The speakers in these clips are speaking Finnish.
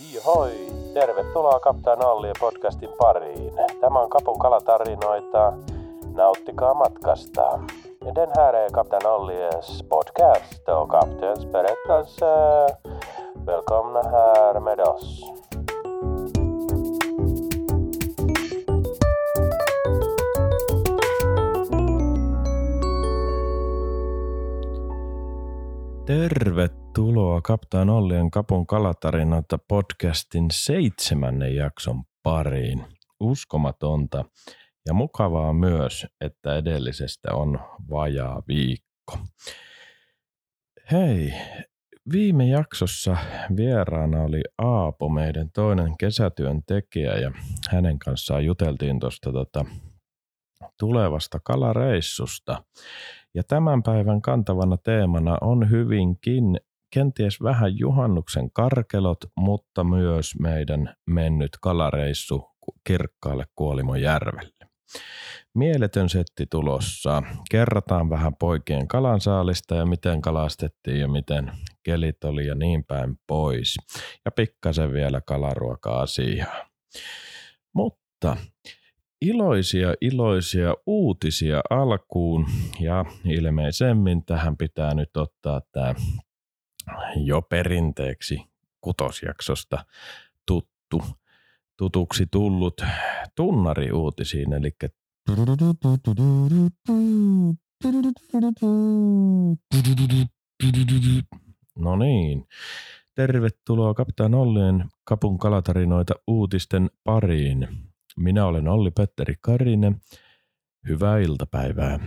Hoi, tervetuloa Kaptaan Allien podcastin pariin. Tämä on Kapun kalatarinoita. Nauttikaa matkasta. Den här är Kapten Ollies podcast och kaptens berättelse. Välkomna här med oss. Tervetuloa Kaptaan Ollien Kapun kalatarinoita podcastin seitsemännen jakson pariin. Uskomatonta ja mukavaa myös, että edellisestä on vajaa viikko. Hei, viime jaksossa vieraana oli Aapo, meidän toinen kesätyöntekijä ja hänen kanssaan juteltiin tuosta tota, tulevasta kalareissusta. Ja tämän päivän kantavana teemana on hyvinkin kenties vähän juhannuksen karkelot, mutta myös meidän mennyt kalareissu kirkkaalle Kuolimojärvelle. Mieletön setti tulossa. Kerrataan vähän poikien kalansaalista ja miten kalastettiin ja miten kelit oli ja niin päin pois. Ja pikkasen vielä kalaruoka-asiaa. Mutta iloisia, iloisia uutisia alkuun ja ilmeisemmin tähän pitää nyt ottaa tämä jo perinteeksi kutosjaksosta tuttu, tutuksi tullut tunnari uutisiin, eli No niin. Tervetuloa Kapitaan Ollien kapun kalatarinoita uutisten pariin. Minä olen Olli-Petteri Karinen. Hyvää iltapäivää.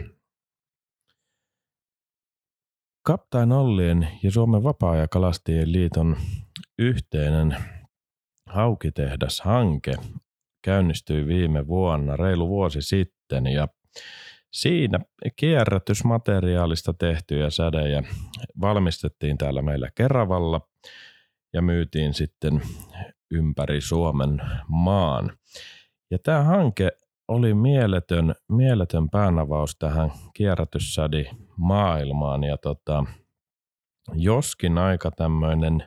Kaptain Ollien ja Suomen Vapaa-ajankalastajien liiton yhteinen haukitehdas-hanke käynnistyi viime vuonna, reilu vuosi sitten, ja siinä kierrätysmateriaalista tehtyjä sädejä valmistettiin täällä meillä Keravalla ja myytiin sitten ympäri Suomen maan. Ja tämä hanke oli mieletön, mieletön päänavaus tähän kierrätyssädi maailmaan ja tota, joskin aika tämmöinen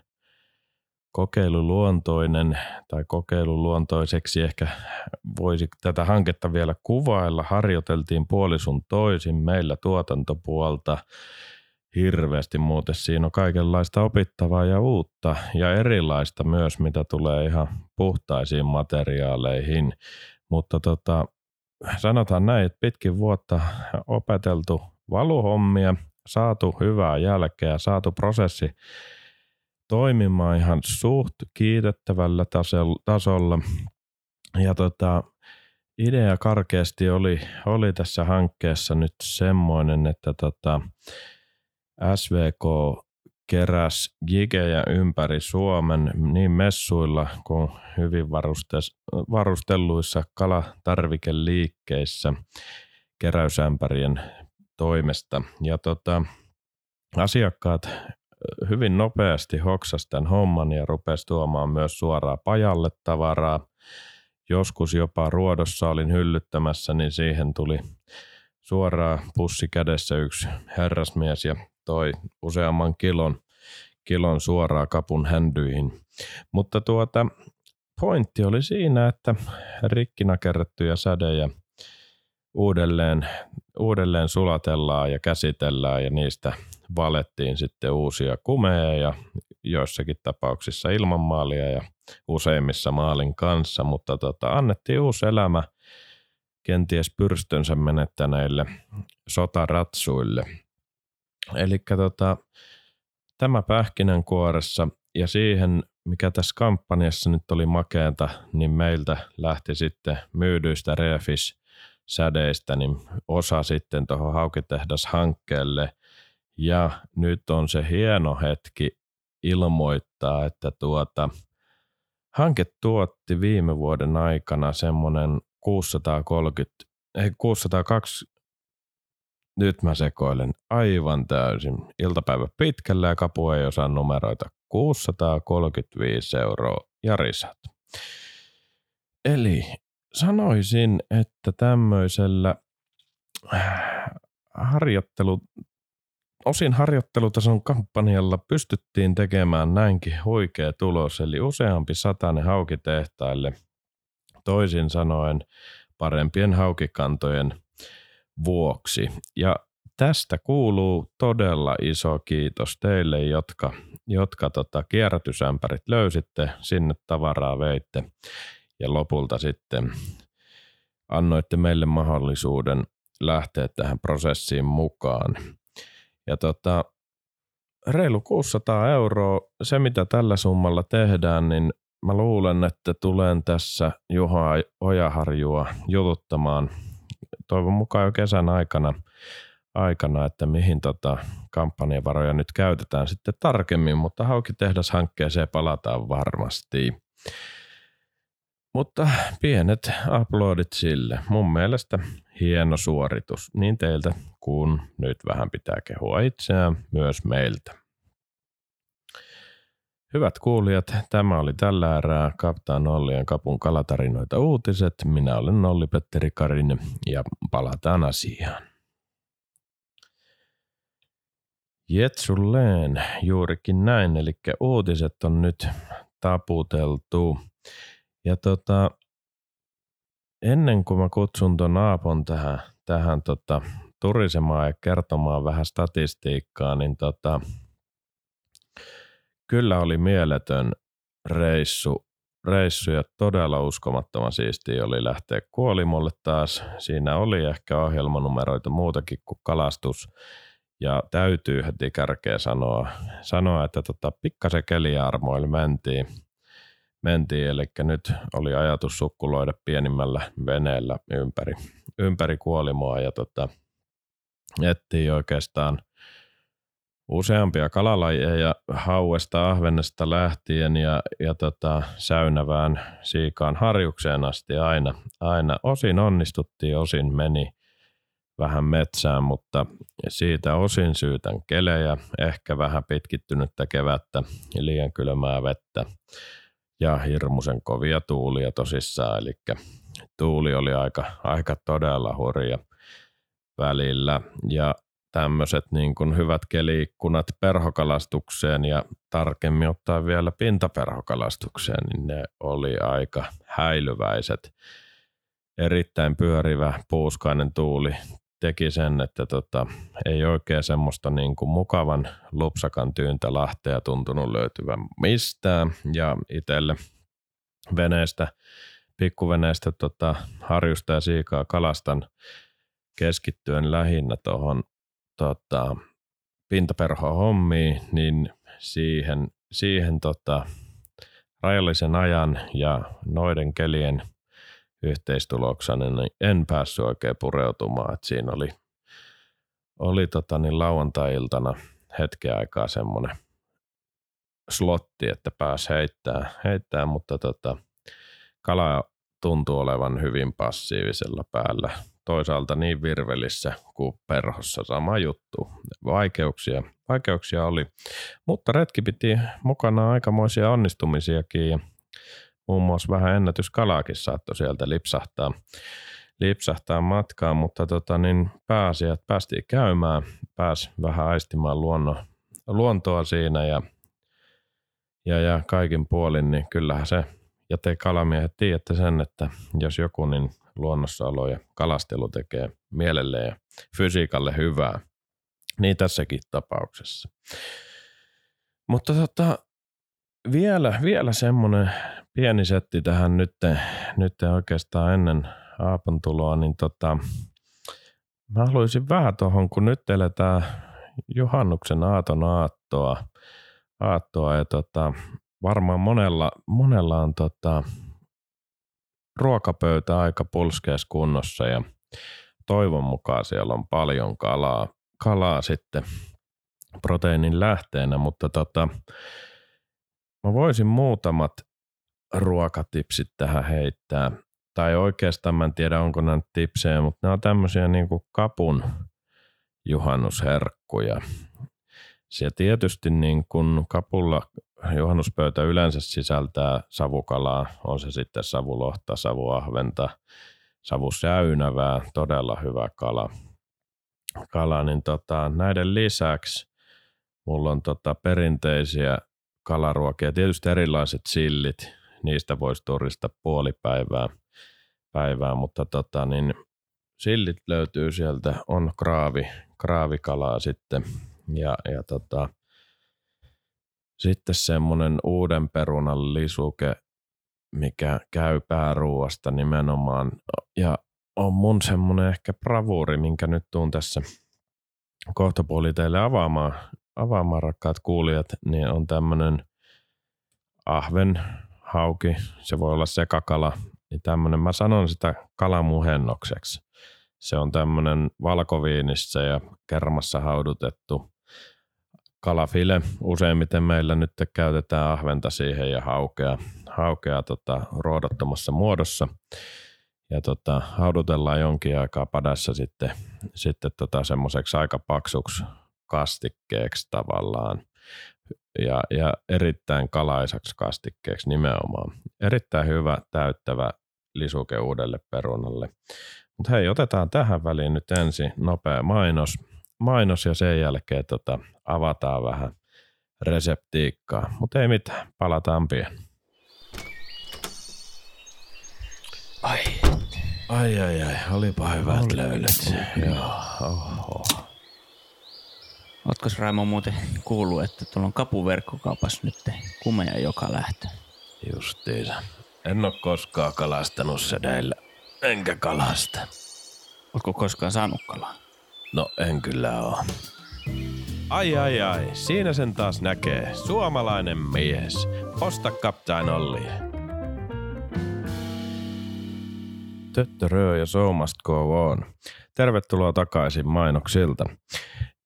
kokeiluluontoinen tai kokeiluluontoiseksi ehkä voisi tätä hanketta vielä kuvailla. Harjoiteltiin puolisun toisin meillä tuotantopuolta hirveästi muuten. Siinä on kaikenlaista opittavaa ja uutta ja erilaista myös, mitä tulee ihan puhtaisiin materiaaleihin. Mutta tota, sanotaan näin, että pitkin vuotta opeteltu valuhommia, saatu hyvää jälkeä, saatu prosessi toimimaan ihan suht kiitettävällä tasolla. Ja tota, idea karkeasti oli, oli tässä hankkeessa nyt semmoinen, että tota, SVK keräs gigejä ympäri Suomen niin messuilla kuin hyvin varustelluissa kalatarvikeliikkeissä keräysämpärien toimesta. Ja tota, asiakkaat hyvin nopeasti hoksas tämän homman ja rupesi tuomaan myös suoraan pajalle tavaraa. Joskus jopa ruodossa olin hyllyttämässä, niin siihen tuli suoraan pussi kädessä yksi herrasmies ja toi useamman kilon, kilon suoraan kapun händyihin. Mutta tuota, pointti oli siinä, että rikkinä kerrettyjä sädejä uudelleen, uudelleen sulatellaan ja käsitellään ja niistä valettiin sitten uusia kumeja ja joissakin tapauksissa ilman maalia ja useimmissa maalin kanssa, mutta tota, annettiin uusi elämä kenties pyrstönsä menettäneille sotaratsuille. Eli tota, tämä pähkinänkuoressa ja siihen, mikä tässä kampanjassa nyt oli makeata, niin meiltä lähti sitten myydyistä refis sädeistä, niin osa sitten tuohon haukitehdas-hankkeelle. Ja nyt on se hieno hetki ilmoittaa, että tuota, hanke tuotti viime vuoden aikana semmoinen 630, ei 620, nyt mä sekoilen aivan täysin. Iltapäivä pitkällä ja kapu ei osaa numeroita. 635 euroa ja risat. Eli sanoisin, että tämmöisellä äh, harjoittelu osin harjoittelutason kampanjalla pystyttiin tekemään näinkin huikea tulos, eli useampi satainen haukitehtaille, toisin sanoen parempien haukikantojen vuoksi. Ja tästä kuuluu todella iso kiitos teille, jotka, jotka tota kierrätysämpärit löysitte, sinne tavaraa veitte ja lopulta sitten annoitte meille mahdollisuuden lähteä tähän prosessiin mukaan. Ja tota, reilu 600 euroa, se mitä tällä summalla tehdään, niin mä luulen, että tulen tässä Juha Ojaharjua jututtamaan toivon mukaan jo kesän aikana, aikana että mihin tota kampanjavaroja nyt käytetään sitten tarkemmin, mutta Haukitehdas-hankkeeseen palataan varmasti. Mutta pienet uploadit sille. Mun mielestä hieno suoritus niin teiltä kuin nyt vähän pitää kehua itseään myös meiltä. Hyvät kuulijat, tämä oli tällä erää Kaptaan Ollien kapun kalatarinoita uutiset. Minä olen Olli Petteri Karin ja palataan asiaan. Jetsulleen juurikin näin, eli uutiset on nyt taputeltu. Ja tota, ennen kuin mä kutsun ton Aapon tähän, tähän tota, turisemaan ja kertomaan vähän statistiikkaa, niin tota, kyllä oli mieletön reissu, reissu ja todella uskomattoman siistiä oli lähteä kuolimolle taas. Siinä oli ehkä ohjelmanumeroita muutakin kuin kalastus. Ja täytyy heti kärkeä sanoa, sanoa että tota, pikkasen keliarmoille mentiin – mentiin, eli nyt oli ajatus sukkuloida pienimmällä veneellä ympäri, ympäri kuolimoa ja tota, ettiin oikeastaan useampia kalalajeja hauesta, ahvennesta lähtien ja, ja tota, säynävään siikaan harjukseen asti aina, aina. Osin onnistuttiin, osin meni vähän metsään, mutta siitä osin syytän kelejä, ehkä vähän pitkittynyttä kevättä ja liian kylmää vettä ja hirmuisen kovia tuulia tosissaan, eli tuuli oli aika, aika todella hurja välillä ja tämmöiset niin kuin hyvät keliikkunat perhokalastukseen ja tarkemmin ottaen vielä pintaperhokalastukseen, niin ne oli aika häilyväiset. Erittäin pyörivä puuskainen tuuli teki sen, että tota, ei oikein semmoista niin kuin mukavan lupsakan tyyntä lähteä tuntunut löytyvän mistään. Ja itselle veneestä, pikkuveneestä tota, harjusta ja siikaa kalastan keskittyen lähinnä tuohon tota, pintaperho-hommiin, niin siihen, siihen tota, rajallisen ajan ja noiden kelien – yhteistuloksena, niin en päässyt oikein pureutumaan. että siinä oli, oli tota niin lauantai-iltana hetken aikaa semmoinen slotti, että pääsi heittää, heittää mutta tota, kala tuntuu olevan hyvin passiivisella päällä. Toisaalta niin virvelissä kuin perhossa. Sama juttu. Vaikeuksia, vaikeuksia oli, mutta retki piti mukana aikamoisia onnistumisiakin ja muun muassa vähän ennätyskalaakin saattoi sieltä lipsahtaa, lipsahtaa matkaan, mutta tota, niin pääasiat päästiin käymään, pääsi vähän aistimaan luonno, luontoa siinä ja, ja, ja kaikin puolin, niin kyllähän se, ja te kalamiehet tiedätte sen, että jos joku, niin luonnossaolo ja kalastelu tekee mielelle ja fysiikalle hyvää, niin tässäkin tapauksessa. Mutta tota, vielä, vielä semmoinen pieni setti tähän nyt, nyt oikeastaan ennen Aapon tuloa, niin tota, mä haluaisin vähän tuohon, kun nyt eletään juhannuksen aaton aattoa, aattoa ja tota, varmaan monella, monella on tota, ruokapöytä aika pulskeessa kunnossa ja toivon mukaan siellä on paljon kalaa, kalaa sitten proteiinin lähteenä, mutta tota, mä voisin muutamat ruokatipsit tähän heittää. Tai oikeastaan mä en tiedä, onko nämä tipsejä, mutta nämä on tämmöisiä niin kuin kapun juhannusherkkuja. Se tietysti niin kuin kapulla juhannuspöytä yleensä sisältää savukalaa, on se sitten savulohta, savuahventa, savusäynävää, todella hyvä kala. kala, niin tota, näiden lisäksi mulla on tota perinteisiä kalaruokia, tietysti erilaiset sillit, niistä voisi turista puoli päivää, päivää mutta tota, niin sillit löytyy sieltä, on kraavi, kraavikalaa sitten ja, ja tota, sitten semmoinen uuden perunan lisuke, mikä käy pääruuasta nimenomaan. Ja on mun semmoinen ehkä bravuuri, minkä nyt tuun tässä kohtapuoli teille avaamaan, avaamaan rakkaat kuulijat, niin on tämmöinen ahven, hauki, se voi olla sekakala, niin tämmöinen, mä sanon sitä kalamuhennokseksi. Se on tämmöinen valkoviinissä ja kermassa haudutettu kalafile. Useimmiten meillä nyt käytetään ahventa siihen ja haukea, haukea tota, ruodottomassa muodossa. Ja tota, haudutellaan jonkin aikaa padassa sitten, sitten tota, semmoiseksi aika paksuksi kastikkeeksi tavallaan. Ja, ja erittäin kalaisaksi kastikkeeksi nimenomaan. Erittäin hyvä täyttävä lisuke uudelle perunalle. Mutta hei, otetaan tähän väliin nyt ensin nopea mainos mainos ja sen jälkeen tota, avataan vähän reseptiikkaa. Mutta ei mitään, palataan pian. Ai. Ai ai ai, olipa hyvät löydöt. Joo, oho. Ootko Raimo muuten kuullut, että tuolla on kapuverkkokaupas nyt kumea joka lähtö? Justiinsa. En ole koskaan kalastanut sedäillä, enkä kalasta. Ootko koskaan saanut kalaa? No en kyllä oo. Ai ai ai, siinä sen taas näkee. Suomalainen mies. Osta Captain Olli. Töttörö ja so must go on. Tervetuloa takaisin mainoksilta.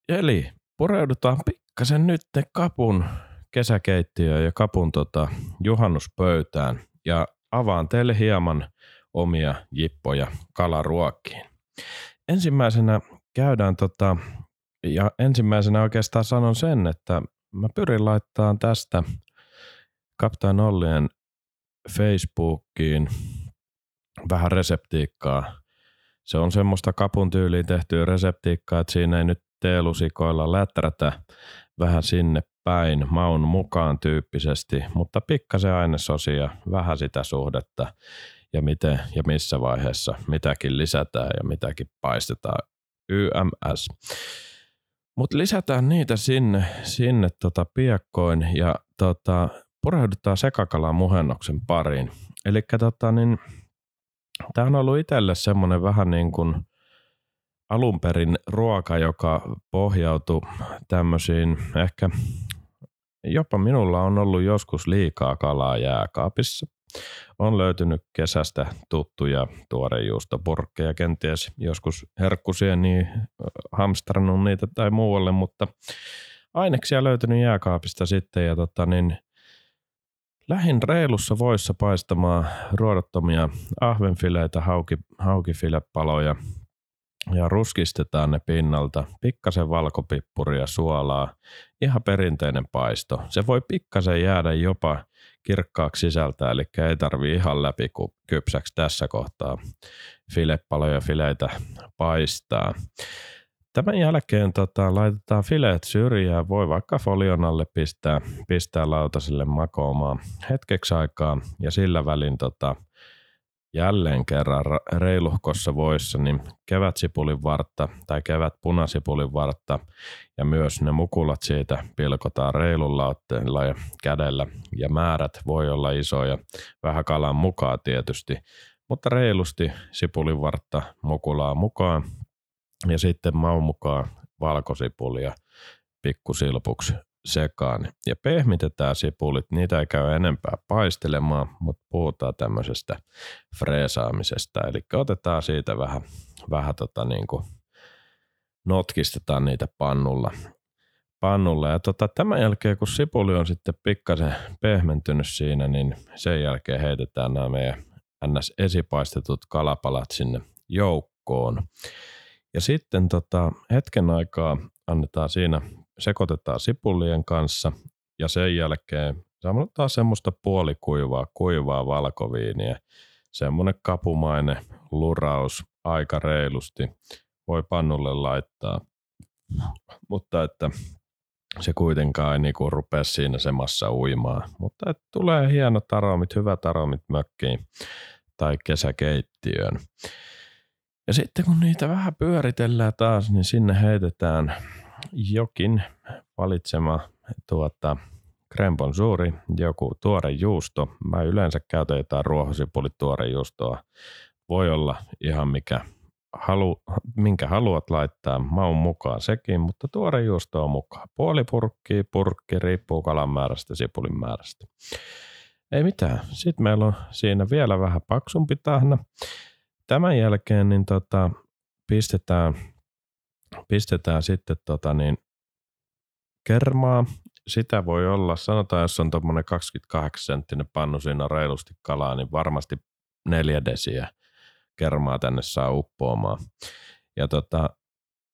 Eli pureudutaan pikkasen nyt kapun kesäkeittiöön ja kapun tota, juhannuspöytään ja avaan teille hieman omia jippoja kalaruokkiin. Ensimmäisenä käydään tota, ja ensimmäisenä oikeastaan sanon sen, että mä pyrin laittamaan tästä Kaptain Ollien Facebookiin vähän reseptiikkaa. Se on semmoista kapun tyyliin tehtyä reseptiikkaa, että siinä ei nyt teelusikoilla läträtä vähän sinne päin maun mukaan tyyppisesti, mutta pikkasen ainesosia, vähän sitä suhdetta ja miten ja missä vaiheessa mitäkin lisätään ja mitäkin paistetaan YMS. Mutta lisätään niitä sinne, sinne tota piakkoin ja tota, purehdutaan sekakalan muhennoksen pariin. Eli tota, niin, tämä on ollut itselle semmoinen vähän niin kuin alun perin ruoka, joka pohjautui tämmöisiin ehkä jopa minulla on ollut joskus liikaa kalaa jääkaapissa. On löytynyt kesästä tuttuja tuorejuustopurkkeja, kenties joskus herkkusia niin hamstrannut niitä tai muualle, mutta aineksia löytynyt jääkaapista sitten ja tota niin, lähin reilussa voissa paistamaan ruodottomia ahvenfileitä, hauki, haukifilepaloja ja ruskistetaan ne pinnalta. Pikkasen valkopippuria, suolaa, ihan perinteinen paisto. Se voi pikkasen jäädä jopa kirkkaaksi sisältä, eli ei tarvi ihan läpi kypsäksi tässä kohtaa filepaloja fileitä paistaa. Tämän jälkeen tota, laitetaan fileet syrjään. Voi vaikka folion alle pistää, pistää lautaselle makoamaan hetkeksi aikaa ja sillä välin tota, jälleen kerran reiluhkossa voissa, niin kevätsipulin vartta tai kevät punasipulin vartta ja myös ne mukulat siitä pilkotaan reilulla otteella ja kädellä. Ja määrät voi olla isoja, vähän kalan mukaan tietysti, mutta reilusti sipulin vartta mukulaa mukaan ja sitten maun mukaan valkosipulia pikkusilpuksi sekaan ja pehmitetään sipulit. Niitä ei käy enempää paistelemaan, mutta puhutaan tämmöisestä freesaamisesta. Eli otetaan siitä vähän, vähän tota niin kuin notkistetaan niitä pannulla. pannulla. Ja tota, tämän jälkeen, kun sipuli on sitten pikkasen pehmentynyt siinä, niin sen jälkeen heitetään nämä meidän ns. esipaistetut kalapalat sinne joukkoon. Ja sitten tota, hetken aikaa annetaan siinä sekoitetaan sipulien kanssa ja sen jälkeen sammutetaan semmoista puolikuivaa, kuivaa valkoviiniä. Semmoinen kapumainen luraus aika reilusti. voi pannulle laittaa, mutta että se kuitenkaan ei niinku rupea siinä semassa uimaan. Mutta että tulee hienot aromit, hyvät aromit mökkiin tai kesäkeittiöön. Ja sitten kun niitä vähän pyöritellään taas, niin sinne heitetään jokin valitsema tuota, krempon suuri, joku tuore juusto. Mä yleensä käytän jotain ruohosipulit tuore juustoa. Voi olla ihan mikä halu, minkä haluat laittaa maun mukaan sekin, mutta tuore juusto on mukaan. Puoli purkki, purkki, riippuu kalan määrästä, sipulin määrästä. Ei mitään. Sitten meillä on siinä vielä vähän paksumpi tahna. Tämän jälkeen niin tota, pistetään, pistetään sitten tota niin, kermaa. Sitä voi olla, sanotaan jos on tuommoinen 28 senttinen pannu, siinä reilusti kalaa, niin varmasti neljä desiä kermaa tänne saa uppoamaan. Ja tota,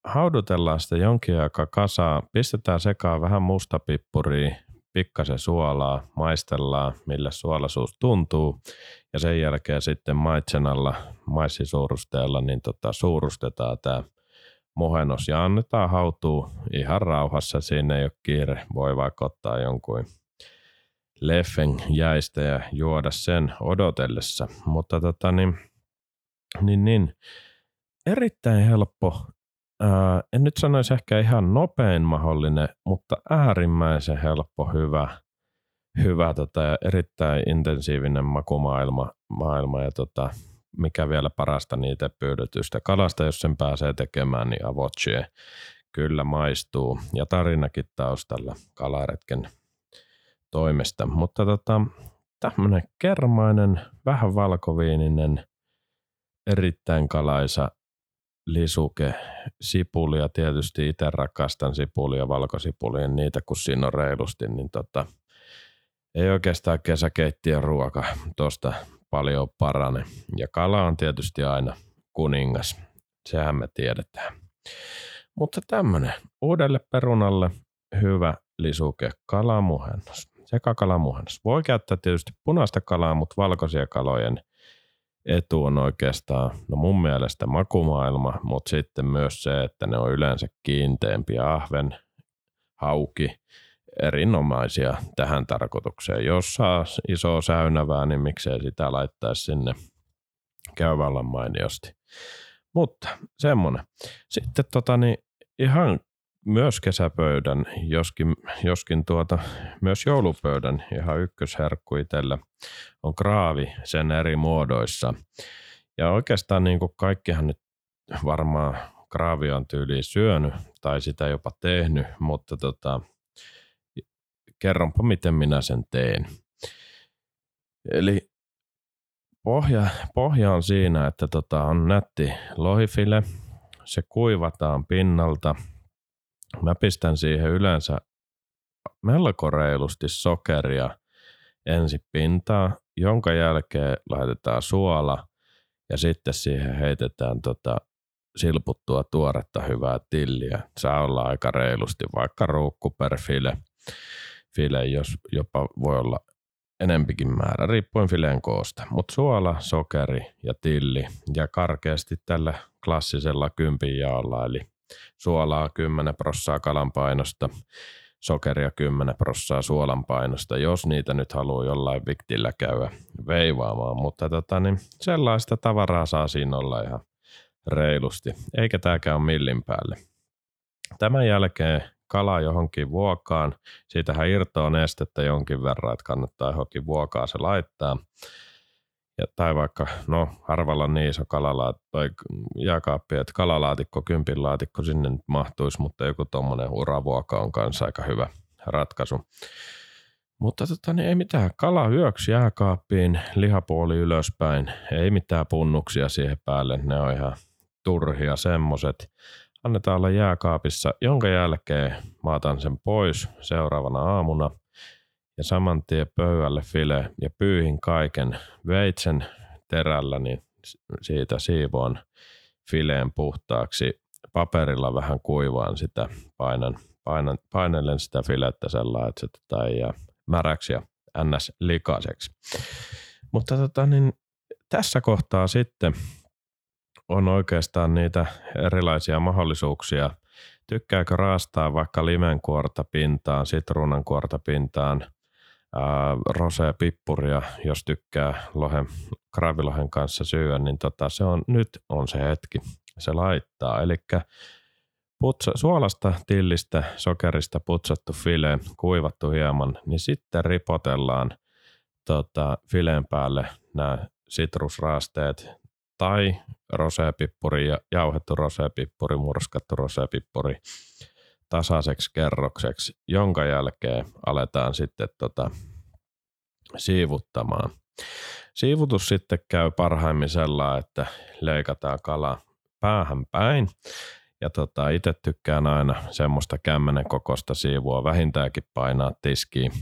haudutellaan sitä jonkin aikaa kasaa, pistetään sekaan vähän mustapippuria, pikkasen suolaa, maistellaan, millä suolaisuus tuntuu, ja sen jälkeen sitten maitsenalla, maissisuurusteella, niin tota, suurustetaan tämä muhennos ja annetaan hautuu ihan rauhassa, siinä ei ole kiire, voi vaikka ottaa jonkun leffen jäistä ja juoda sen odotellessa, mutta tota niin, niin, niin. Erittäin helppo. Ää, en nyt sanoisi ehkä ihan nopein mahdollinen, mutta äärimmäisen helppo, hyvä, hyvä tota, ja erittäin intensiivinen makumaailma maailma, ja tota, mikä vielä parasta niitä pyydetystä kalasta, jos sen pääsee tekemään, niin avocie kyllä maistuu. Ja tarinakin taustalla kalaretken toimesta. Mutta tota, tämmöinen kermainen, vähän valkoviininen, erittäin kalaisa lisuke, sipulia, tietysti itse rakastan sipulia, valkosipulia, niitä kun siinä on reilusti, niin tota, ei oikeastaan kesäkeittiön ruoka tuosta paljon parane. Ja kala on tietysti aina kuningas, sehän me tiedetään. Mutta tämmönen uudelle perunalle hyvä lisuke, kalamuhennos, sekakalamuhennos. Voi käyttää tietysti punaista kalaa, mutta valkoisia kalojen etu on oikeastaan, no mun mielestä makumaailma, mutta sitten myös se, että ne on yleensä kiinteämpi ahven, hauki, erinomaisia tähän tarkoitukseen. Jos saa iso säynävää, niin miksei sitä laittaisi sinne käyvällä mainiosti. Mutta semmonen. Sitten tota, niin ihan myös kesäpöydän, joskin, joskin tuota, myös joulupöydän ihan ykkösherkku itsellä on kraavi sen eri muodoissa. Ja oikeastaan niin kuin kaikkihan nyt varmaan kraavi on tyyliin syönyt tai sitä jopa tehnyt, mutta tota, kerronpa miten minä sen teen. Eli pohja, pohja on siinä, että tota, on nätti lohifile, se kuivataan pinnalta – Mä pistän siihen yleensä melko reilusti sokeria ensi pintaa, jonka jälkeen laitetaan suola ja sitten siihen heitetään tota silputtua tuoretta hyvää tilliä. Saa olla aika reilusti, vaikka ruukku per file, file jos jopa voi olla enempikin määrä, riippuen fileen koosta. Mutta suola, sokeri ja tilli ja karkeasti tällä klassisella kympin jaolla, eli suolaa 10 prossaa kalan painosta, sokeria 10 prossaa suolan painosta, jos niitä nyt haluaa jollain viktillä käydä veivaamaan. Mutta tota, niin sellaista tavaraa saa siinä olla ihan reilusti, eikä tämäkään ole millin päälle. Tämän jälkeen kala johonkin vuokaan, siitähän irtoaa nestettä jonkin verran, että kannattaa johonkin vuokaa se laittaa. Ja, tai vaikka, no harvalla niin iso tai jääkaappi, että kalalaatikko, kympin laatikko sinne nyt mahtuisi, mutta joku tuommoinen uravuoka on kanssa aika hyvä ratkaisu. Mutta tota, niin ei mitään, kala yöksi jääkaappiin, lihapuoli ylöspäin, ei mitään punnuksia siihen päälle, ne on ihan turhia semmoset. Annetaan olla jääkaapissa, jonka jälkeen maatan sen pois seuraavana aamuna – ja saman tien pöydälle file ja pyyhin kaiken veitsen terällä, niin siitä siivoon fileen puhtaaksi. Paperilla vähän kuivaan sitä, painan, painan, painelen sitä filettä sellainen, että se tota ei jää märäksi ja ns. likaiseksi. Mutta tota, niin tässä kohtaa sitten on oikeastaan niitä erilaisia mahdollisuuksia. Tykkääkö raastaa vaikka limenkuorta pintaan, sitruunankuorta pintaan, rosea pippuria, jos tykkää lohen, kravilohen kanssa syödä, niin tota, se on, nyt on se hetki. Se laittaa. Eli putsa, suolasta, tillistä, sokerista putsattu file, kuivattu hieman, niin sitten ripotellaan tota, fileen päälle nämä sitrusraasteet tai roseapippuri, jauhettu roseapippuri, murskattu roseapippuri tasaiseksi kerrokseksi, jonka jälkeen aletaan sitten tota, siivuttamaan. Siivutus sitten käy parhaimmin sellainen, että leikataan kala päähän päin. Ja tota, itse tykkään aina semmoista kämmenen kokosta siivua vähintäänkin painaa tiskiin.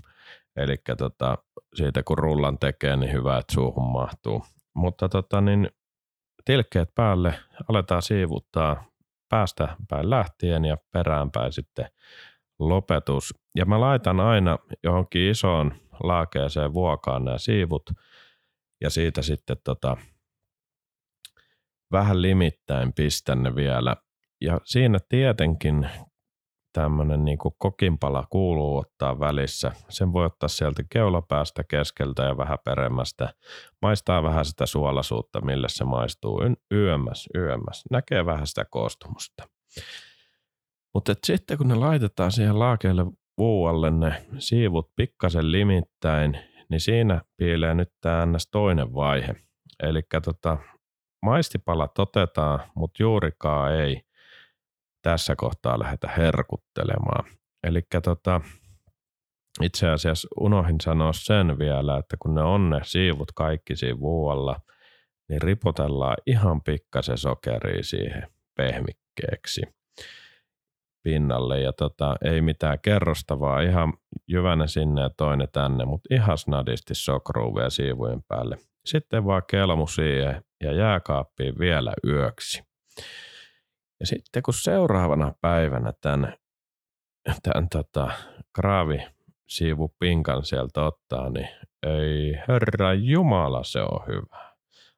Eli tota, siitä kun rullan tekee, niin hyvä, että suuhun mahtuu. Mutta tota, niin tilkkeet päälle aletaan siivuttaa päästä päin lähtien ja peräänpäin sitten lopetus. Ja mä laitan aina johonkin isoon laakeeseen vuokaan nämä siivut ja siitä sitten tota, vähän limittäin pistän ne vielä. Ja siinä tietenkin tämmöinen niin kokinpala kuuluu ottaa välissä. Sen voi ottaa sieltä keulapäästä, keskeltä ja vähän peremmästä. Maistaa vähän sitä suolaisuutta, millä se maistuu yömmäs, yömmäs. Näkee vähän sitä koostumusta. Mutta sitten kun ne laitetaan siihen laakeelle vuualle ne siivut pikkasen limittäin, niin siinä piilee nyt tämä toinen vaihe. Eli tota, maistipalat otetaan, mutta juurikaan ei tässä kohtaa lähdetä herkuttelemaan. Eli tota, itse asiassa unohin sanoa sen vielä, että kun ne on ne siivut kaikki siinä vuolla, niin ripotellaan ihan pikkasen sokeria siihen pehmikkeeksi pinnalle ja tota, ei mitään kerrostavaa, ihan jyvänä sinne ja toinen tänne, mutta ihan snadisti sokruuvia siivujen päälle. Sitten vaan kelmu siihen ja jääkaappiin vielä yöksi. Ja sitten kun seuraavana päivänä tämän, tämän tota, kraavi siivu pinkan sieltä ottaa, niin ei herra jumala se on hyvä.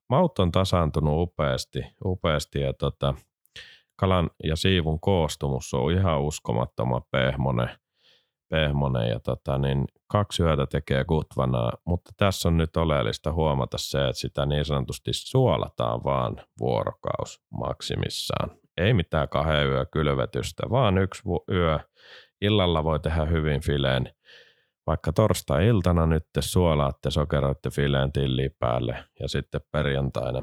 Maut on tasaantunut upeasti, upeasti ja tota, kalan ja siivun koostumus on ihan uskomattoman pehmonen, pehmonen ja tota, niin kaksi yötä tekee kutvanaa, mutta tässä on nyt oleellista huomata se, että sitä niin sanotusti suolataan vaan vuorokaus maksimissaan. Ei mitään kahden yö kylvetystä, vaan yksi yö. Illalla voi tehdä hyvin fileen. Vaikka torstai-iltana nyt te suolaatte, sokeroitte fileen tilliin päälle ja sitten perjantaina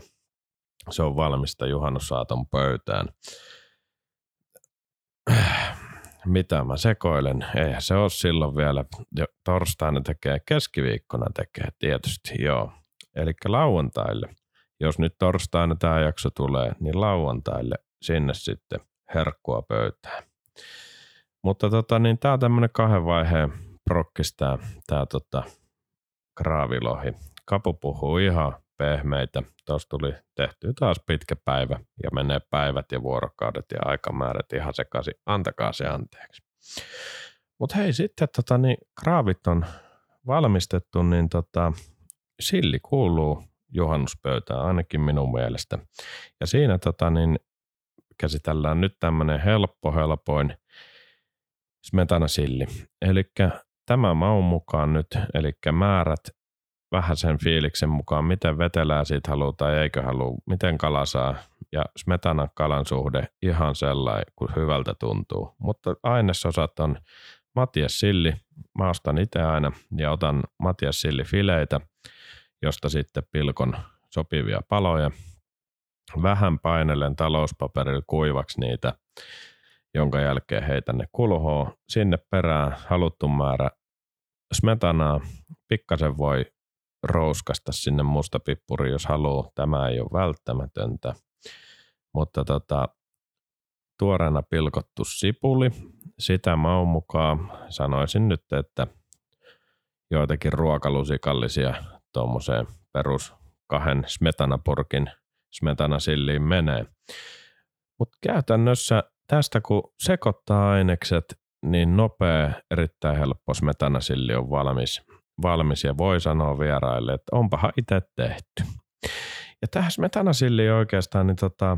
se on valmista juhannussaaton pöytään. Mitä mä sekoilen? Eihän se ole silloin vielä. Torstaina tekee, keskiviikkona tekee tietysti, joo. Eli lauantaille, jos nyt torstaina tämä jakso tulee, niin lauantaille sinne sitten herkkua pöytään. Mutta tota, niin tämä on tämmöinen kahden vaiheen prokkis tämä, tota, kraavilohi. Kapu puhuu ihan pehmeitä. Tuossa tuli tehty taas pitkä päivä ja menee päivät ja vuorokaudet ja aikamäärät ihan sekaisin. Antakaa se anteeksi. Mutta hei, sitten tota, niin, kraavit on valmistettu, niin tota, silli kuuluu juhannuspöytään ainakin minun mielestä. Ja siinä tota, niin, käsitellään nyt tämmöinen helppo, helpoin smetanasilli. Eli tämä maun mukaan nyt, eli määrät vähän sen fiiliksen mukaan, miten vetelää siitä haluaa tai eikö halua, miten kala saa. Ja smetana kalan suhde ihan sellainen, kun hyvältä tuntuu. Mutta ainesosat on Matias Silli. Mä ostan itse aina ja otan Matias Silli fileitä, josta sitten pilkon sopivia paloja. Vähän painelen talouspaperilla kuivaksi niitä, jonka jälkeen heitän ne kulhoon. Sinne perään haluttu määrä smetanaa. Pikkasen voi rouskasta sinne mustapippuri, jos haluaa. Tämä ei ole välttämätöntä. Mutta tota, tuoreena pilkottu sipuli, sitä maun mukaan sanoisin nyt, että joitakin ruokalusikallisia tuommoiseen perus kahden smetanapurkin smetanasilliin menee. Mutta käytännössä tästä kun sekoittaa ainekset, niin nopea, erittäin helppo smetanasilli on valmis valmis ja voi sanoa vieraille, että onpahan itse tehty. Ja tähän smetanasilli oikeastaan niin tota,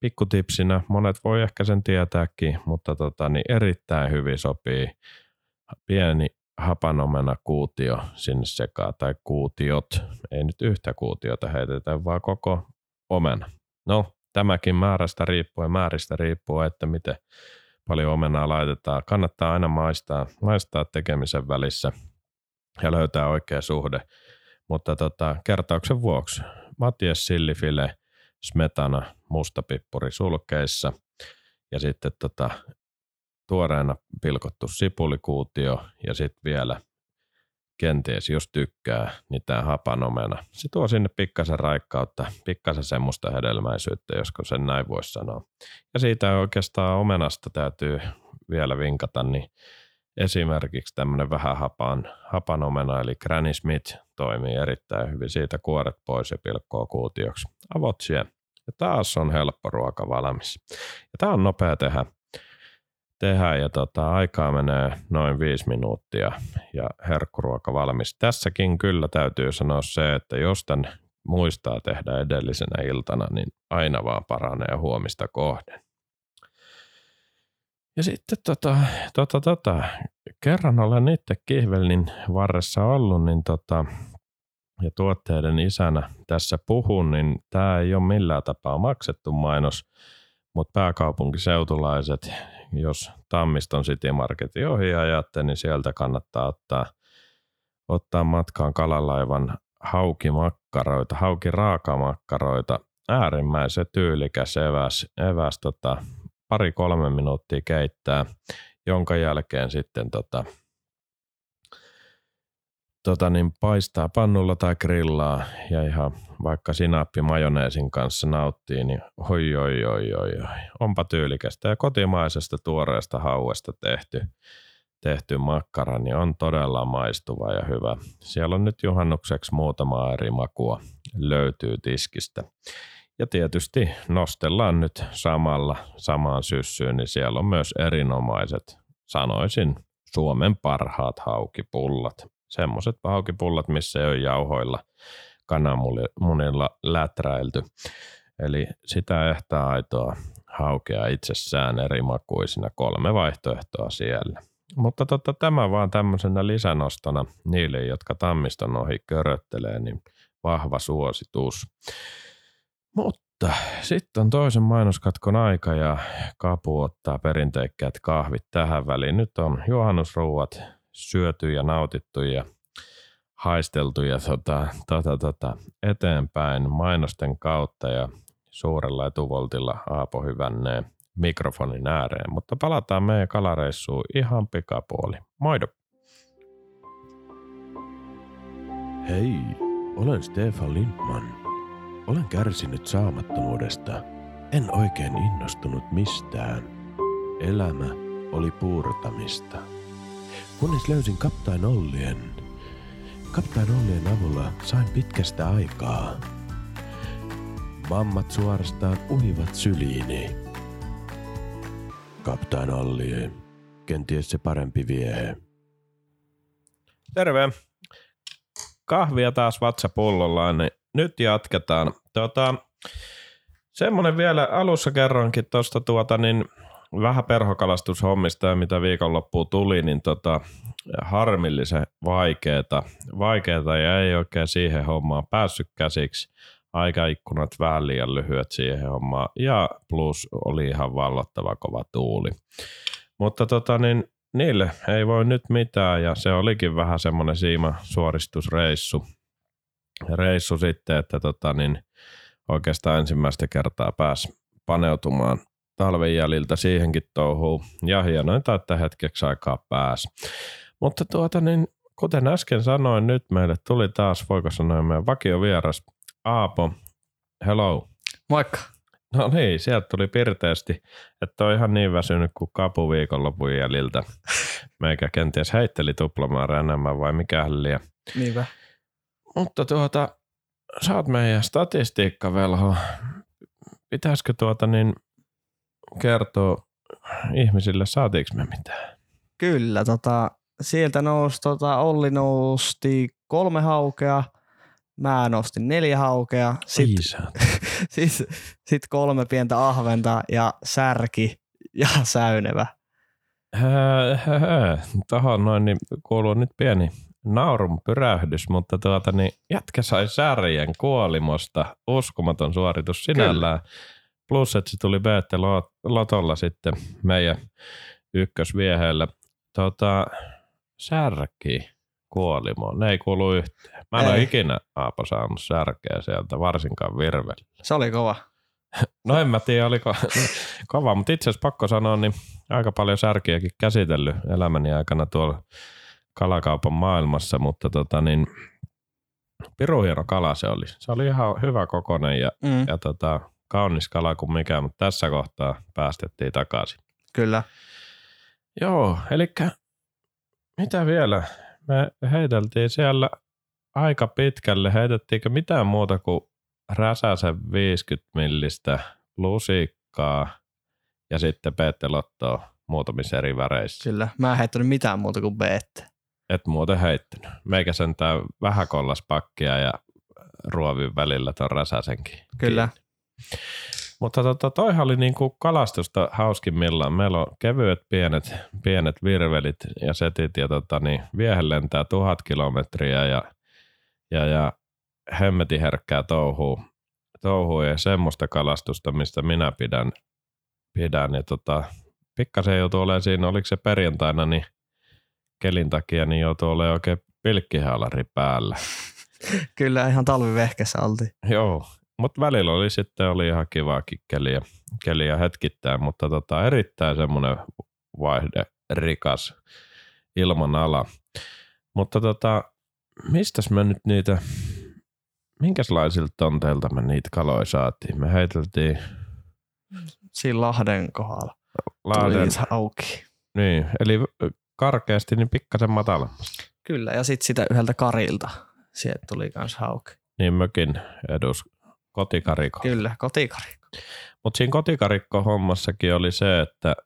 pikkutipsinä, monet voi ehkä sen tietääkin, mutta tota, niin erittäin hyvin sopii pieni hapanomena kuutio sinne sekaan, tai kuutiot, ei nyt yhtä kuutiota heitetä, vaan koko omena. No, tämäkin määrästä riippuu ja määristä riippuu, että miten paljon omenaa laitetaan. Kannattaa aina maistaa, maistaa tekemisen välissä ja löytää oikea suhde. Mutta tota, kertauksen vuoksi Matias Sillifile, smetana, mustapippuri sulkeissa ja sitten tota, tuoreena pilkottu sipulikuutio ja sitten vielä kenties, jos tykkää, niin tämä hapanomena. Se tuo sinne pikkasen raikkautta, pikkasen semmoista hedelmäisyyttä, josko sen näin voisi sanoa. Ja siitä oikeastaan omenasta täytyy vielä vinkata, niin esimerkiksi tämmöinen vähän hapan, hapanomena, eli Granny Smith toimii erittäin hyvin. Siitä kuoret pois ja pilkkoa kuutioksi. Avot siihen. Ja taas on helppo ruoka valmis. Ja tämä on nopea tehdä tehdä ja tota, aikaa menee noin viisi minuuttia ja herkkuruoka valmis. Tässäkin kyllä täytyy sanoa se, että jos tämän muistaa tehdä edellisenä iltana, niin aina vaan paranee huomista kohden. Ja sitten tota, tota, tota, kerran olen itse kihvelin varressa ollut, niin tota, ja tuotteiden isänä tässä puhun, niin tämä ei ole millään tapaa maksettu mainos, mutta pääkaupunkiseutulaiset jos Tammiston City Marketin ohi ajatte, niin sieltä kannattaa ottaa, ottaa matkaan kalalaivan haukimakkaroita, haukiraakamakkaroita. Äärimmäisen tyylikäs eväs, eväs tota, pari-kolme minuuttia keittää, jonka jälkeen sitten tota, tota niin, paistaa pannulla tai grillaa ja ihan vaikka sinappi majoneesin kanssa nauttii, niin oi oi oi oi oi. Onpa tyylikästä ja kotimaisesta tuoreesta hauesta tehty, tehty makkara, niin on todella maistuva ja hyvä. Siellä on nyt juhannukseksi muutama eri makua löytyy tiskistä. Ja tietysti nostellaan nyt samalla samaan syssyyn, niin siellä on myös erinomaiset, sanoisin, Suomen parhaat haukipullat semmoiset haukipullat, missä ei ole jauhoilla kananmunilla läträilty. Eli sitä ehtää aitoa haukea itsessään eri makuisina, kolme vaihtoehtoa siellä. Mutta tota, tämä vaan tämmöisenä lisänostona niille, jotka tammiston ohi köröttelee, niin vahva suositus. Mutta sitten on toisen mainoskatkon aika ja Kapu ottaa perinteikkäät kahvit tähän väliin. Nyt on juhannusruuat syöty ja nautittu ja haisteltu ja tota, tota, tota, eteenpäin mainosten kautta ja suurella etuvoltilla Aapo hyvännee mikrofonin ääreen. Mutta palataan meidän kalareissuun ihan pikapuoli. Moido! Hei, olen Stefan Lindman. Olen kärsinyt saamattomuudesta. En oikein innostunut mistään. Elämä oli puurtamista kunnes löysin Kaptain Ollien. Kaptain Ollien avulla sain pitkästä aikaa. Mammat suorastaan uivat syliini. Kaptain Ollie, kenties se parempi vie. Terve. Kahvia taas vatsapullollaan, niin nyt jatketaan. Tota, semmonen vielä alussa kerronkin tuosta tuota, niin vähän perhokalastushommista ja mitä viikonloppuun tuli, niin tota, harmillisen vaikeeta, vaikeeta ja ei oikein siihen hommaan päässyt käsiksi. Aikaikkunat vähän liian lyhyet siihen hommaan ja plus oli ihan vallottava kova tuuli. Mutta tota, niin, niille ei voi nyt mitään ja se olikin vähän semmoinen siima suoristusreissu. Reissu sitten, että tota, niin, oikeastaan ensimmäistä kertaa pääsi paneutumaan talven jäljiltä siihenkin touhuun. Ja hienointa, että hetkeksi aikaa pääsi. Mutta tuota niin, kuten äsken sanoin, nyt meille tuli taas, voiko sanoa meidän vakiovieras Aapo. Hello. Moikka. No niin, sieltä tuli pirteästi, että on ihan niin väsynyt kuin kapu viikonlopun jäljiltä. Meikä kenties heitteli tuplamäärä enemmän vai mikä liian. Niinpä. Mutta tuota, sä oot meidän statistiikkavelho. Pitäisikö tuota niin kertoa ihmisille, saatiinko me mitään? Kyllä, tota, sieltä nousi, tota, Olli nosti kolme haukea, mä nostin neljä haukea, sitten sit, sit kolme pientä ahventa ja särki ja säynevä. Tuohon noin niin kuuluu nyt pieni naurun pyrähdys, mutta tuota niin jätkä sai särjen kuolimosta. Uskomaton suoritus sinällään. Plus, että se tuli BT Lotolla sitten meidän ykkösvieheelle. Tota, särki kuolimo. Ne ei kuulu yhteen. Mä en ole Ei. ikinä Aapo saanut särkeä sieltä, varsinkaan virvellä. Se oli kova. No en mä tiedä, oliko kova, mutta itse asiassa pakko sanoa, niin aika paljon särkiäkin käsitellyt elämäni aikana tuolla kalakaupan maailmassa, mutta tota niin, piru hieno kala se oli. Se oli ihan hyvä kokonen ja, Mm, ja tota, kaunis kala kuin mikä, mutta tässä kohtaa päästettiin takaisin. kyllä. Joo, eli mitä vielä? Me heiteltiin siellä aika pitkälle. Heitettiinkö mitään muuta kuin räsäsen 50 millistä lusikkaa ja sitten peettelottoa muutamissa eri väreissä. Kyllä. Mä en heittänyt mitään muuta kuin beette. Et muuten heittänyt. Meikä sentään vähän kollas pakkia ja ruovin välillä ton räsäsenkin. Kyllä. Mutta tota, toihan oli niinku kalastusta hauskimmillaan. Meillä on kevyet pienet, pienet virvelit ja setit ja tota, niin viehe lentää tuhat kilometriä ja, ja, ja hemmetin herkkää touhuu, touhuu ja semmoista kalastusta, mistä minä pidän. pidän. Ja tota, pikkasen joutuu olemaan siinä, oliko se perjantaina, niin kelin takia, niin joutuu olemaan oikein pilkkihaalari päällä. Kyllä ihan talvivehkessä oltiin. Joo, mutta välillä oli sitten oli ihan kivaakin keliä, keliä hetkittäin, mutta tota, erittäin semmoinen vaihde rikas ilmanala. Mutta tota, mistäs me nyt niitä, minkälaisilta tonteilta me niitä kaloja saatiin? Me heiteltiin Siinä Lahden kohdalla. Lahden, Tuli auki. niin, eli karkeasti niin pikkasen matalammassa. Kyllä, ja sitten sitä yhdeltä karilta. Sieltä tuli kans hauki. Niin mökin edus kotikariko. Kyllä, kotikari. Mutta siinä kotikarikko-hommassakin oli se, että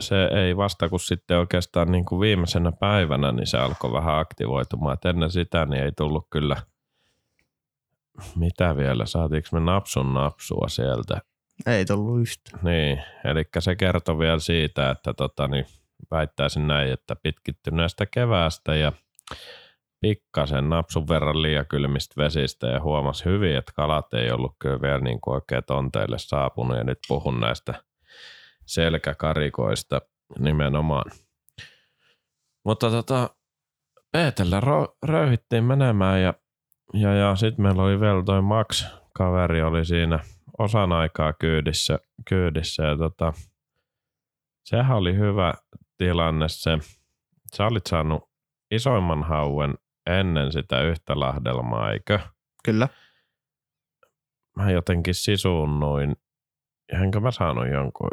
se ei vasta kun sitten oikeastaan niin kuin viimeisenä päivänä, niin se alkoi vähän aktivoitumaan. Et ennen sitä niin ei tullut kyllä, mitä vielä, saatiinko me napsun napsua sieltä. Ei tullut yhtään. Niin, eli se kertoi vielä siitä, että tota, niin väittäisin näin, että pitkittyneestä keväästä ja pikkasen napsun verran liian kylmistä vesistä ja huomasi hyvin, että kalat ei ollut kyllä vielä niin kuin oikein tonteille saapunut ja nyt puhun näistä selkäkarikoista nimenomaan. Mutta tota, Peetellä ro- röyhittiin menemään ja, ja, ja sitten meillä oli vielä toi Max, kaveri oli siinä osan aikaa kyydissä, kyydissä ja tota, sehän oli hyvä tilanne se. Sä olit saanut isoimman hauen ennen sitä yhtä lahdelmaa, eikö? Kyllä. Mä jotenkin sisuunnuin. Enkä mä saanut jonkun.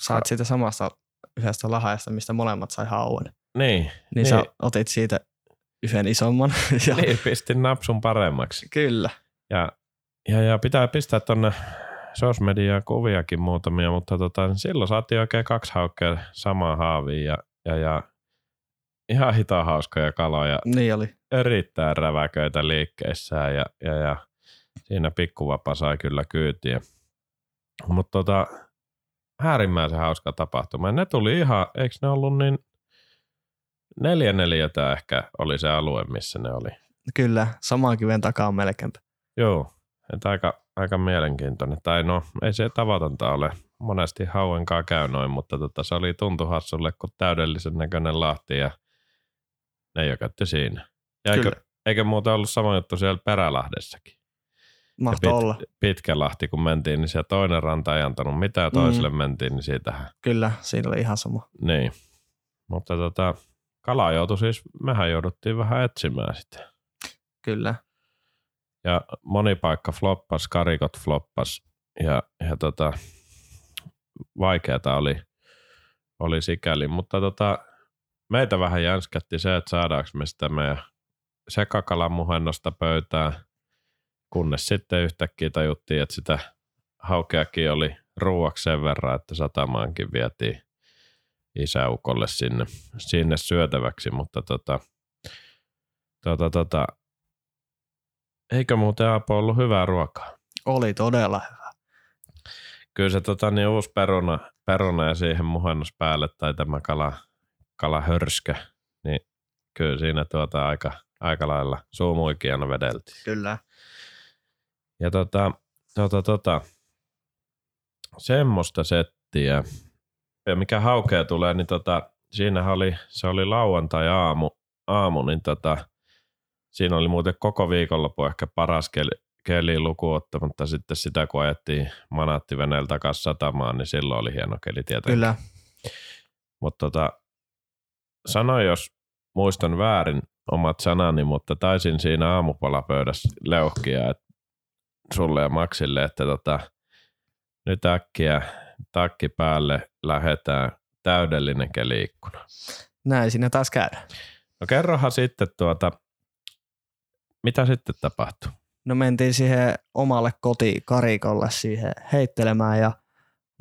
Saat siitä samasta yhdestä lahajasta, mistä molemmat sai hauen. Niin, Niin, Niin. sä otit siitä yhden isomman. ja, niin pistin napsun paremmaksi. Kyllä. Ja, ja, ja pitää pistää tonne sosmediaan kuviakin muutamia, mutta tota, niin silloin saatiin oikein kaksi haukkea samaan haaviin ja, ja, ja ihan hitaan hauskoja kaloja. Niin oli. erittäin räväköitä liikkeissään ja, ja, ja siinä pikkuvapa sai kyllä kyytiä. Mutta tota, äärimmäisen hauska tapahtuma. Ne tuli ihan, eikö ne ollut niin neljä neljätä ehkä oli se alue, missä ne oli. Kyllä, saman kiven takaa melkein. Joo, että aika, aika mielenkiintoinen. Tai no, ei se tavatonta ole. Monesti hauenkaan käy noin, mutta tota, se oli tuntu hassulle, kun täydellisen näköinen lahti ja ne jökötti siinä. Ja eikö, Kyllä. eikö muuten ollut sama juttu siellä Perälahdessakin? Mahtoi pit- olla. Pitkä lahti, kun mentiin, niin siellä toinen ranta ei antanut mitään, toiselle mm. mentiin, niin siitähän. Kyllä, siinä oli ihan sama. Niin. Mutta tota, kala joutui siis, mehän jouduttiin vähän etsimään sitä. Kyllä. Ja moni paikka floppas, karikot floppas ja, ja tota, vaikeata oli, oli sikäli. Mutta tota, meitä vähän jänskätti se, että saadaanko me sitä meidän sekakalamuhennosta pöytään, kunnes sitten yhtäkkiä tajuttiin, että sitä haukeakin oli ruuaksi sen verran, että satamaankin vietiin isäukolle sinne, sinne syötäväksi, mutta tota, tota, tota, eikö muuten Aapo ollut hyvää ruokaa? Oli todella hyvä. Kyllä se tota, niin uusi peruna, peruna ja siihen muhennus päälle tai tämä kala, kala hörskö, niin kyllä siinä tuota aika, aika lailla suumuikiana vedeltiin. Kyllä. Ja tota, tota, tota, semmoista settiä. Ja mikä haukea tulee, niin tota, siinä oli, se oli lauantai-aamu, aamu, niin tota, siinä oli muuten koko viikonloppu ehkä paras keli, keli luku ottamatta sitten sitä, kun ajettiin manaattiveneellä takaisin satamaan, niin silloin oli hieno keli tietenkin. Kyllä. Mutta tota, sano, jos muistan väärin omat sanani, mutta taisin siinä aamupalapöydässä leuhkia että sulle ja Maxille, että tota, nyt äkkiä takki päälle lähetään täydellinen keliikkuna. Näin siinä taas käydään. No kerrohan sitten tuota, mitä sitten tapahtui? No mentiin siihen omalle kotikarikolle siihen heittelemään ja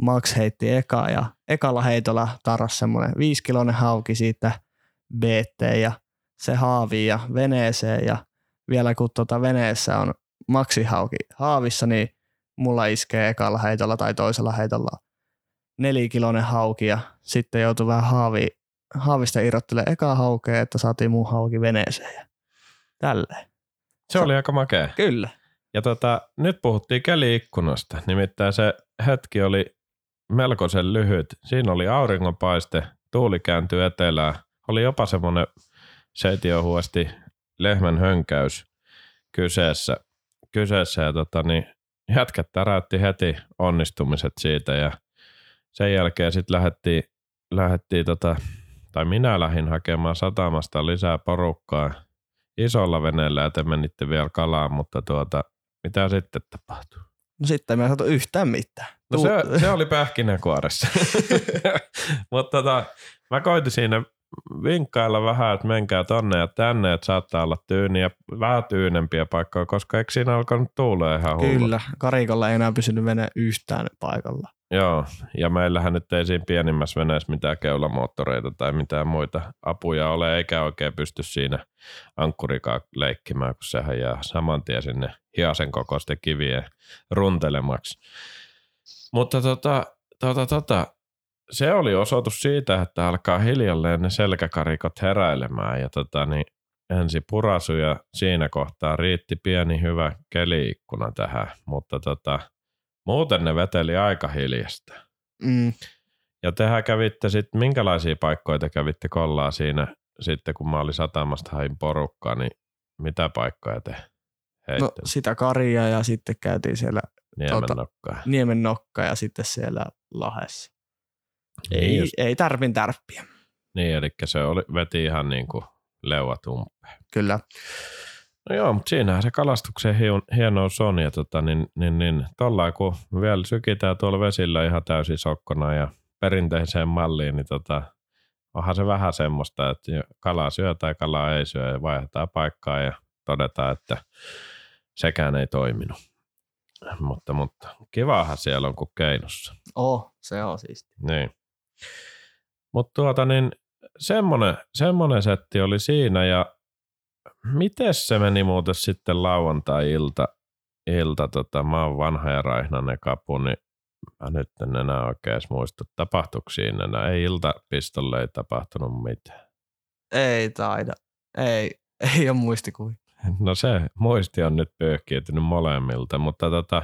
Max heitti eka ja ekalla heitolla tarras semmoinen viisikiloinen hauki siitä BT ja se haavi ja veneeseen ja vielä kun tuota veneessä on Maxi hauki haavissa, niin mulla iskee ekalla heitolla tai toisella heitolla nelikiloinen hauki ja sitten joutui vähän haavi, haavista irrottelemaan eka haukea, että saatiin muu hauki veneeseen ja tälleen. Se oli aika makea. Kyllä. Ja tota, nyt puhuttiin keliikkunasta, nimittäin se hetki oli melkoisen lyhyt. Siinä oli auringonpaiste, tuuli kääntyi etelään, oli jopa semmoinen seitiohuasti lehmän hönkäys kyseessä. kyseessä ja tota, niin jätkät täräytti heti onnistumiset siitä ja sen jälkeen sitten lähdettiin, lähdettiin tota, tai minä lähdin hakemaan satamasta lisää porukkaa isolla veneellä ja te menitte vielä kalaan, mutta tuota, mitä sitten tapahtui? No sitten me ei saatu yhtään mitään. No se, se oli pähkinänkuoressa. mutta tota, mä koitin siinä vinkkailla vähän, että menkää tonne ja tänne, että saattaa olla tyyniä, vähän tyynempiä paikkoja, koska eikö siinä alkanut tuulee ihan hullu? Kyllä, karikolla ei enää pysynyt vene yhtään paikalla. Joo, ja meillähän nyt ei siinä pienimmässä veneessä mitään keulamoottoreita tai mitään muita apuja ole, eikä oikein pysty siinä ankkurikaan leikkimään, kun sehän jää saman tien sinne hiasen kokoisten kivien runtelemaksi. Mutta tota, tota, tota, se oli osoitus siitä, että alkaa hiljalleen ne selkäkarikot heräilemään ja tota, niin ensi purasu ja siinä kohtaa riitti pieni hyvä keliikkuna tähän, mutta tota, muuten ne veteli aika hiljasta. Mm. Ja tehän kävitte sitten, minkälaisia paikkoja te kävitte kollaa siinä sitten, kun mä olin satamasta hain porukkaa, niin mitä paikkoja te heitte? No sitä karia ja sitten käytiin siellä Niemen tota- nokkaa. Niemen nokka ja sitten siellä Lahessa. Niin, Ei, just, ei tärpin tärppiä. niin, eli se oli, veti ihan niin kuin leuat umpeen. Kyllä. No joo, mutta siinähän se kalastuksen hiu- hienous on. Ja tota, niin, niin, niin, tollain kun vielä sykitään tuolla vesillä ihan täysin sokkona ja perinteiseen malliin, niin tota, onhan se vähän semmoista, että kalaa syö tai kalaa ei syö ja vaihdetaan paikkaa ja todetaan, että sekään ei toiminut. Mutta, mutta kivahan siellä on kuin keinossa. Oh, se on siisti. Niin. Mutta tuota niin, semmonen, semmonen setti oli siinä ja miten se meni muuten sitten lauantai-ilta, ilta, tota, mä oon vanha ja raihnainen kapu, niin mä nyt en enää oikein muista, tapahtuiko siinä enää. Ei iltapistolle ei tapahtunut mitään. Ei taida. Ei, ei ole muistikuvia. No se muisti on nyt pyyhkiytynyt molemmilta, mutta tota,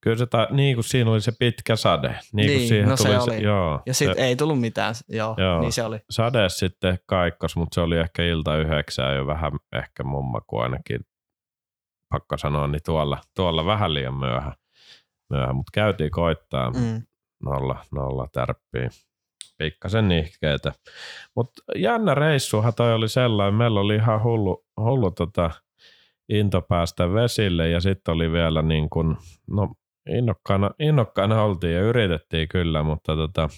kyllä se, ta, niin kuin siinä oli se pitkä sade. Niin, niin kuin siihen no se tuli oli. joo, Ja sitten ei tullut mitään. Joo, Joo. niin se oli. sade sitten kaikkos, mutta se oli ehkä ilta yhdeksää jo vähän ehkä mun maku ainakin, pakko sanoa, niin tuolla, tuolla vähän liian myöhä, myöhä. mutta käytiin koittaa Mm. nolla, nolla tärppiä. Pikkasen nihkeetä. Mutta jännä reissuhan toi oli sellainen, meillä oli ihan hullu, hullu tota into päästä vesille ja sitten oli vielä niin kuin, no innokkaana, innokkaana oltiin ja yritettiin kyllä, mutta tota,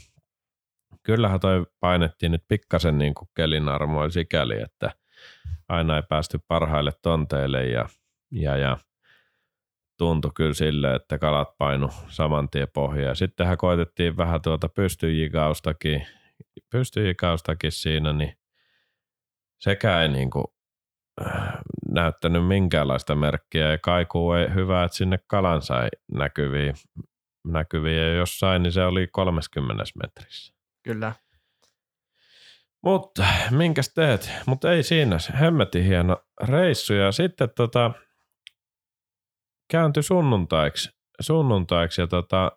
kyllähän toi painettiin nyt pikkasen niin kuin kelin armoilla sikäli, että aina ei päästy parhaille tonteille ja, ja, ja tuntui kyllä sille, että kalat painu saman tien pohjaan. Sittenhän koitettiin vähän tuota pystyjikaustakin, pystyjikaustakin siinä, niin sekä ei niin kuin äh, näyttänyt minkäänlaista merkkiä ja kaikuu ei hyvä, että sinne kalan sai näkyviä, näkyviä ja jossain, niin se oli 30 metrissä. Kyllä. Mutta minkäs teet? Mutta ei siinä, hemmetin hieno reissu ja sitten tota, kääntyi sunnuntaiksi, sunnuntaiksi ja tota,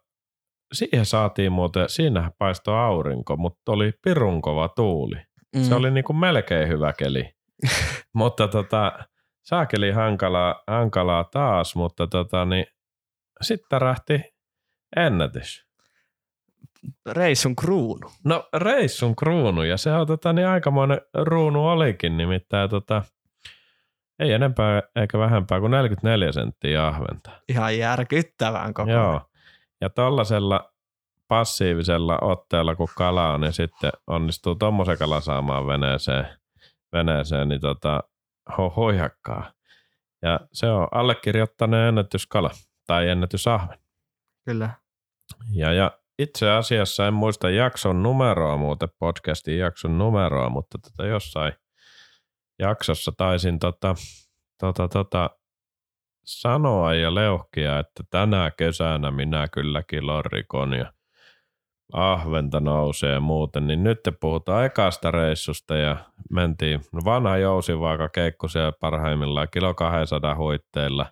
siihen saatiin muuten, siinähän paistoi aurinko, mutta oli pirun kova tuuli. Mm. Se oli niinku melkein hyvä keli. mutta tota, saakeli hankalaa, hankalaa taas, mutta tota, niin, sitten tärähti ennätys. Reissun kruunu. No reissun kruunu ja se on tota, niin aikamoinen ruunu olikin, nimittäin tota, ei enempää eikä vähempää kuin 44 senttiä ahventa. Ihan järkyttävän koko. Joo. Ja tollasella passiivisella otteella, kun kala on, niin sitten onnistuu tommosen kalan saamaan veneeseen, veneeseen niin tota, ho, hoijakkaa. Ja se on allekirjoittaneen ennätyskala tai ennätysahven. Kyllä. Ja, ja itse asiassa en muista jakson numeroa muuten, podcastin jakson numeroa, mutta tota jossain jaksossa taisin tota, tota, tota, sanoa ja leuhkia, että tänä kesänä minä kylläkin lorrikon ja ahventa nousee ja muuten, niin nyt te puhutaan ekasta reissusta ja mentiin vanha jousivaaka keikku siellä parhaimmillaan kilo 200 huitteilla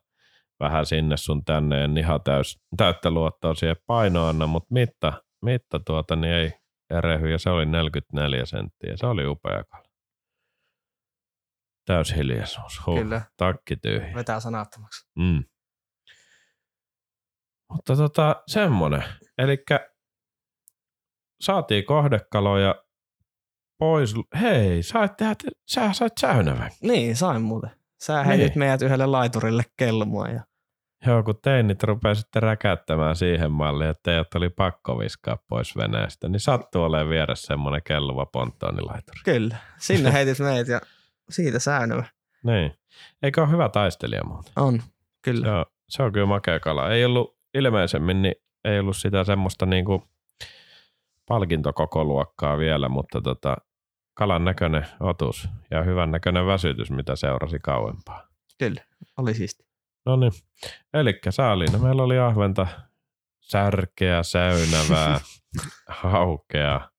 vähän sinne sun tänne, en ihan täys, täyttä luottoa siihen painoanna, mutta mitta, mitta tuota niin ei erehy ja se oli 44 senttiä, se oli upea kala. Täys hiljaisuus, huh, Kyllä. takki tyhjä. Vetää sanattomaksi. Mm. Mutta tota, semmonen. Eli saatiin kohdekaloja pois. Hei, sait tehdä, sä sait säynävän. Niin, sain muuten. Sä Niin. heitit meidät yhdelle laiturille kelmua ja Joo, kun teinit rupeaa sitten räkättämään siihen malliin, että teidät oli pakko viskaa pois veneestä, niin sattuu olemaan vieressä semmoinen kelluva ponttoonilaituri. kyllä. Sinne heitit meidät ja siitä säynävä. Niin. Eikö ole hyvä taistelija muuten? On, kyllä. Se on, se on kyllä makea kala. Ei ollut ilmeisemmin, niin ei ollut sitä semmoista niinku palkintokokoluokkaa vielä, mutta tota, kalan näköinen otus ja hyvän näköinen väsytys, mitä seurasi kauempaa. Kyllä, oli siisti. No niin, eli saaliina meillä oli ahventa, särkeä, säynävää, haukea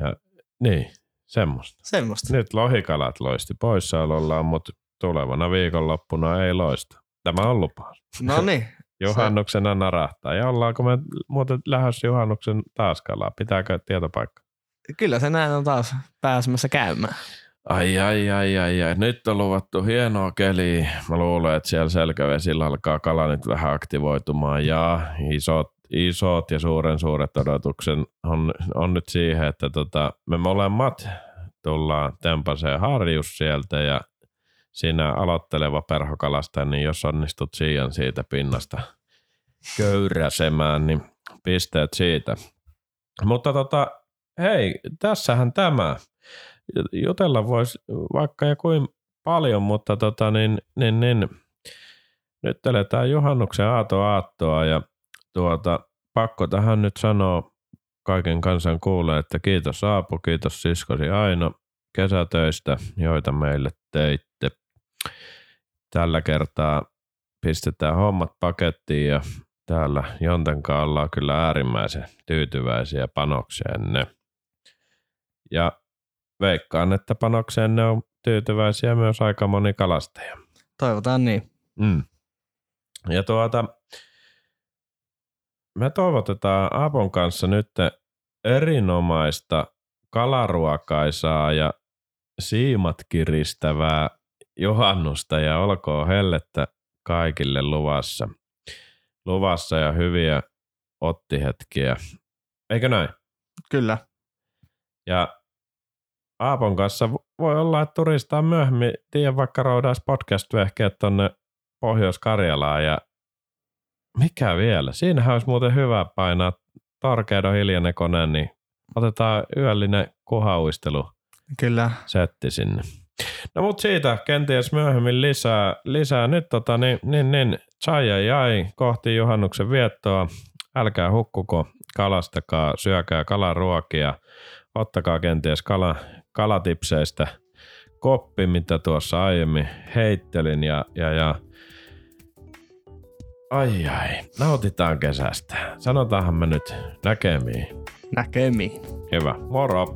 ja niin, semmoista. Semmoista. Nyt lohikalat loisti poissaolollaan, mutta tulevana viikonloppuna ei loista. Tämä on lupaus. No niin, Juhannuksena narahtaa. Ja ollaanko me muuten lähdössä juhannuksen taas kalaa? Pitääkö tietopaikka? kyllä se näin on taas pääsemässä käymään. Ai, ai, ai, ai, ai. Nyt on luvattu hienoa keliä. Mä luulen, että siellä selkävesillä alkaa kala nyt vähän aktivoitumaan. Ja isot, isot ja suuren suuret odotuksen on, on nyt siihen, että tota, me molemmat tullaan tempaseen harjus sieltä ja siinä aloitteleva perhokalastaja, niin jos onnistut siian siitä pinnasta köyräsemään, niin pisteet siitä. Mutta tota, hei, tässähän tämä. Jutella voisi vaikka ja kuin paljon, mutta tota, niin, niin, niin, nyt eletään juhannuksen aato aattoa ja tuota, pakko tähän nyt sanoa kaiken kansan kuulee, että kiitos Aapo, kiitos siskosi Aino kesätöistä, joita meille teitte. Tällä kertaa pistetään hommat pakettiin ja täällä Jontenkaan ollaan kyllä äärimmäisen tyytyväisiä panokseenne. Ja veikkaan, että panokseenne on tyytyväisiä myös aika moni kalastaja. Toivotaan niin. Mm. Ja tuota, me toivotetaan Apon kanssa nyt erinomaista kalaruokaisaa ja siimat kiristävää juhannusta ja olkoon hellettä kaikille luvassa. Luvassa ja hyviä ottihetkiä. Eikö näin? Kyllä. Ja Aapon kanssa voi olla, että turistaa myöhemmin, tiedä vaikka roudaisi podcast-vehkeet tonne Pohjois-Karjalaan ja mikä vielä? Siinähän olisi muuten hyvä painaa Torkeidon hiljainen kone, niin otetaan yöllinen kuhauistelu Kyllä. setti sinne. No mut siitä kenties myöhemmin lisää. lisää. Nyt tota, niin, niin, niin, chai ja jai kohti juhannuksen viettoa. Älkää hukkuko, kalastakaa, syökää kalaruokia. Ottakaa kenties kala, kalatipseistä koppi, mitä tuossa aiemmin heittelin ja, ja, ja Ai ai, nautitaan kesästä. Sanotaanhan me nyt näkemiin. Näkemiin. Hyvä, moro!